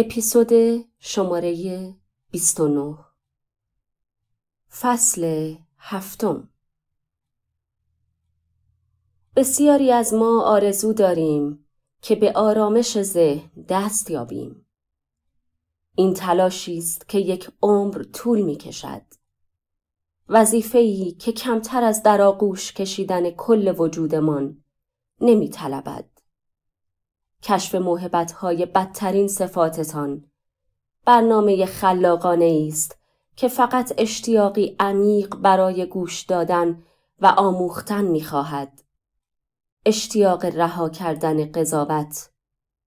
اپیزود شماره 29 فصل هفتم بسیاری از ما آرزو داریم که به آرامش ذهن دست یابیم. این تلاشی است که یک عمر طول می کشد. وظیفه‌ای که کمتر از در آغوش کشیدن کل وجودمان نمی طلبد. کشف های بدترین صفاتتان. برنامه خلاقانه است که فقط اشتیاقی عمیق برای گوش دادن و آموختن می‌خواهد. اشتیاق رها کردن قضاوت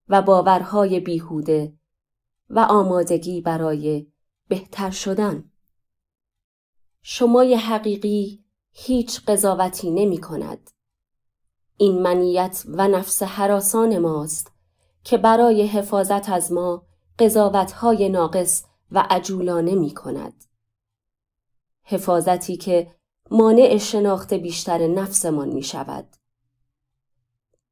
و باورهای بیهوده و آمادگی برای بهتر شدن. شمای حقیقی هیچ قضاوتی نمی کند این منیت و نفس حراسان ماست که برای حفاظت از ما قضاوتهای ناقص و عجولانه می کند. حفاظتی که مانع شناخت بیشتر نفسمان می شود.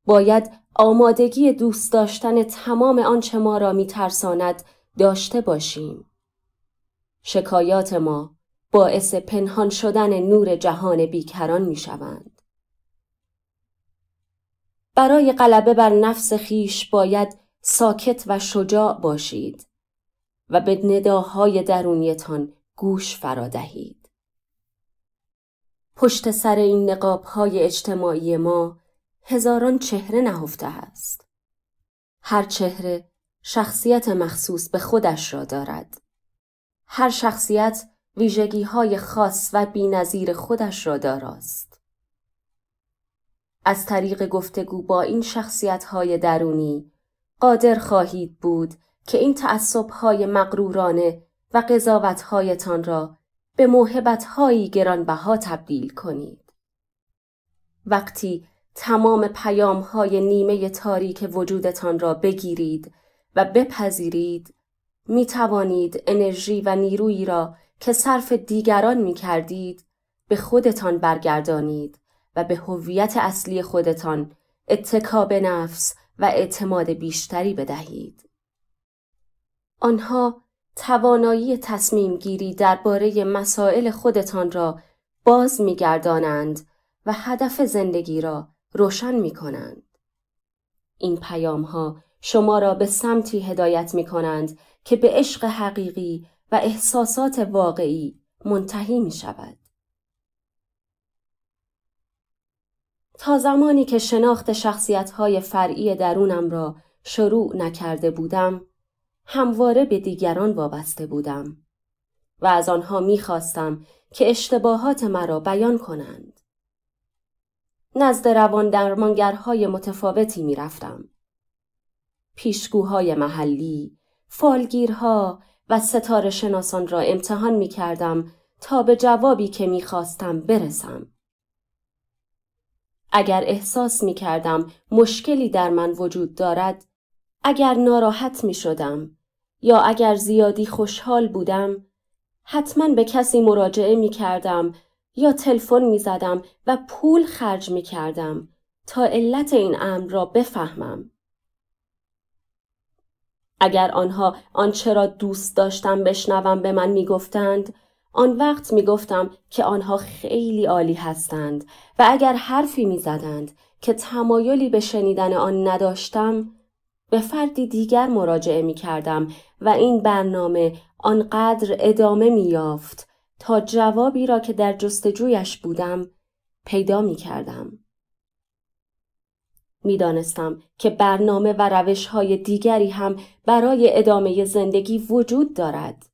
باید آمادگی دوست داشتن تمام آنچه ما را می ترساند داشته باشیم. شکایات ما باعث پنهان شدن نور جهان بیکران می شوند. برای غلبه بر نفس خیش باید ساکت و شجاع باشید و به نداهای درونیتان گوش فرادهید. پشت سر این نقاب های اجتماعی ما هزاران چهره نهفته است. هر چهره شخصیت مخصوص به خودش را دارد. هر شخصیت ویژگی های خاص و بینظیر خودش را داراست. از طریق گفتگو با این شخصیت های درونی قادر خواهید بود که این تعصب های مغرورانه و قضاوت هایتان را به موهبت هایی گرانبها تبدیل کنید. وقتی تمام پیام های نیمه تاریک وجودتان را بگیرید و بپذیرید می توانید انرژی و نیرویی را که صرف دیگران می کردید به خودتان برگردانید و به هویت اصلی خودتان اتکا به نفس و اعتماد بیشتری بدهید. آنها توانایی تصمیم گیری درباره مسائل خودتان را باز میگردانند و هدف زندگی را روشن می کنند. این پیام ها شما را به سمتی هدایت می کنند که به عشق حقیقی و احساسات واقعی منتهی می شود. تا زمانی که شناخت شخصیتهای فرعی درونم را شروع نکرده بودم همواره به دیگران وابسته بودم و از آنها می‌خواستم که اشتباهات مرا بیان کنند. نزد روان درمانگرهای متفاوتی می‌رفتم. پیشگوهای محلی، فالگیرها و ستاره شناسان را امتحان می کردم تا به جوابی که می خواستم برسم. اگر احساس می کردم مشکلی در من وجود دارد، اگر ناراحت می شدم یا اگر زیادی خوشحال بودم، حتما به کسی مراجعه می کردم یا تلفن می زدم و پول خرج می کردم تا علت این امر را بفهمم. اگر آنها آنچه را دوست داشتم بشنوم به من می گفتند، آن وقت می گفتم که آنها خیلی عالی هستند و اگر حرفی می زدند که تمایلی به شنیدن آن نداشتم به فردی دیگر مراجعه می کردم و این برنامه آنقدر ادامه می یافت تا جوابی را که در جستجویش بودم پیدا می کردم. می دانستم که برنامه و روش های دیگری هم برای ادامه زندگی وجود دارد.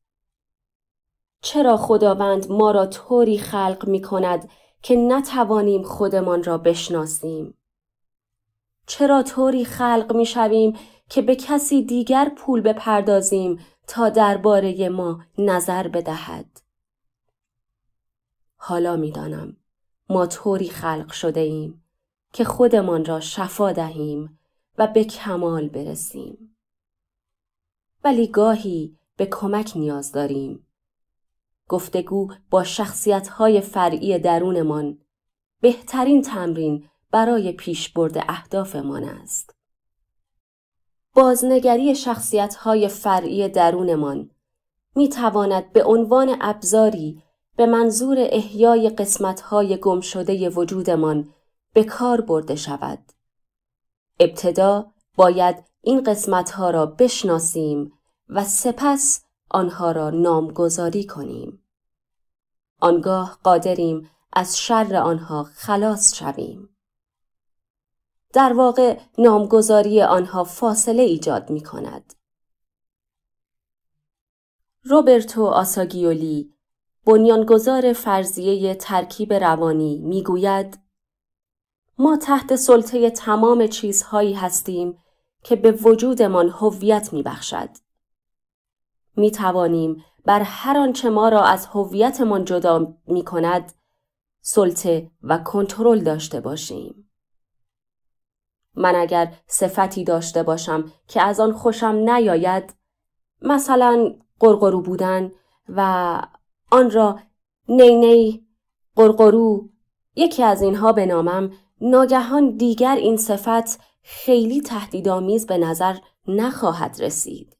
چرا خداوند ما را طوری خلق می کند که نتوانیم خودمان را بشناسیم؟ چرا طوری خلق می شویم که به کسی دیگر پول بپردازیم تا درباره ما نظر بدهد؟ حالا می‌دانم ما طوری خلق شده ایم که خودمان را شفا دهیم و به کمال برسیم. ولی گاهی به کمک نیاز داریم گفتگو با شخصیت‌های فرعی درونمان بهترین تمرین برای پیشبرد اهدافمان است. بازنگری شخصیت های فرعی درونمان می تواند به عنوان ابزاری به منظور احیای قسمت های گم شده وجودمان به کار برده شود. ابتدا باید این قسمت ها را بشناسیم و سپس آنها را نامگذاری کنیم. آنگاه قادریم از شر آنها خلاص شویم. در واقع نامگذاری آنها فاصله ایجاد می کند. روبرتو آساگیولی بنیانگذار فرضیه ترکیب روانی می‌گوید ما تحت سلطه تمام چیزهایی هستیم که به وجودمان هویت میبخشد. می توانیم بر هر آنچه ما را از هویتمان جدا می کند سلطه و کنترل داشته باشیم. من اگر صفتی داشته باشم که از آن خوشم نیاید مثلا قرقرو بودن و آن را نی نی قرقرو یکی از اینها به نامم ناگهان دیگر این صفت خیلی تهدیدآمیز به نظر نخواهد رسید.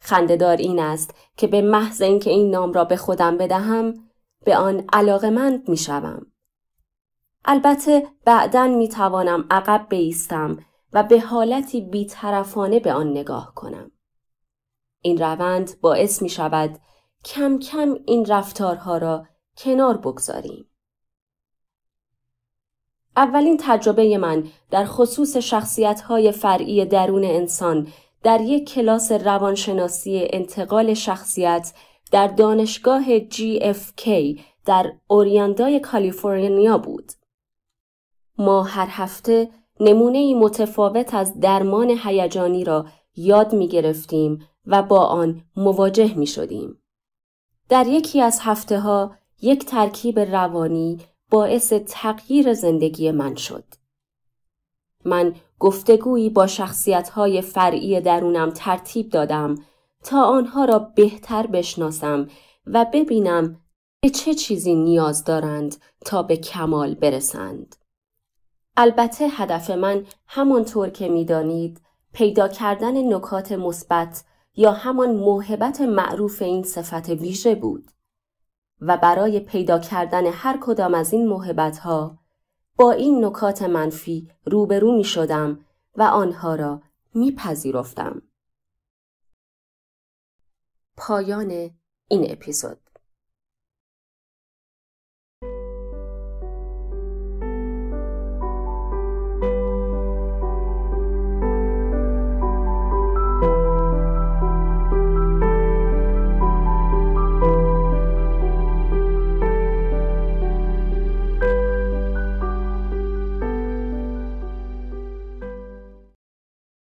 خندهدار این است که به محض اینکه این نام را به خودم بدهم به آن علاقمند می شوم. البته بعدا می توانم عقب بیستم و به حالتی بیطرفانه به آن نگاه کنم. این روند باعث می شود کم کم این رفتارها را کنار بگذاریم. اولین تجربه من در خصوص شخصیت های فرعی درون انسان در یک کلاس روانشناسی انتقال شخصیت در دانشگاه GFK در اوریاندای کالیفرنیا بود. ما هر هفته نمونه متفاوت از درمان هیجانی را یاد می گرفتیم و با آن مواجه می شدیم. در یکی از هفته ها یک ترکیب روانی باعث تغییر زندگی من شد. من گفتگویی با شخصیت های فرعی درونم ترتیب دادم تا آنها را بهتر بشناسم و ببینم به چه چیزی نیاز دارند تا به کمال برسند. البته هدف من همانطور که می‌دانید پیدا کردن نکات مثبت یا همان موهبت معروف این صفت ویژه بود و برای پیدا کردن هر کدام از این موهبت ها با این نکات منفی روبرو می شدم و آنها را می پذیرفتم. پایان این اپیزود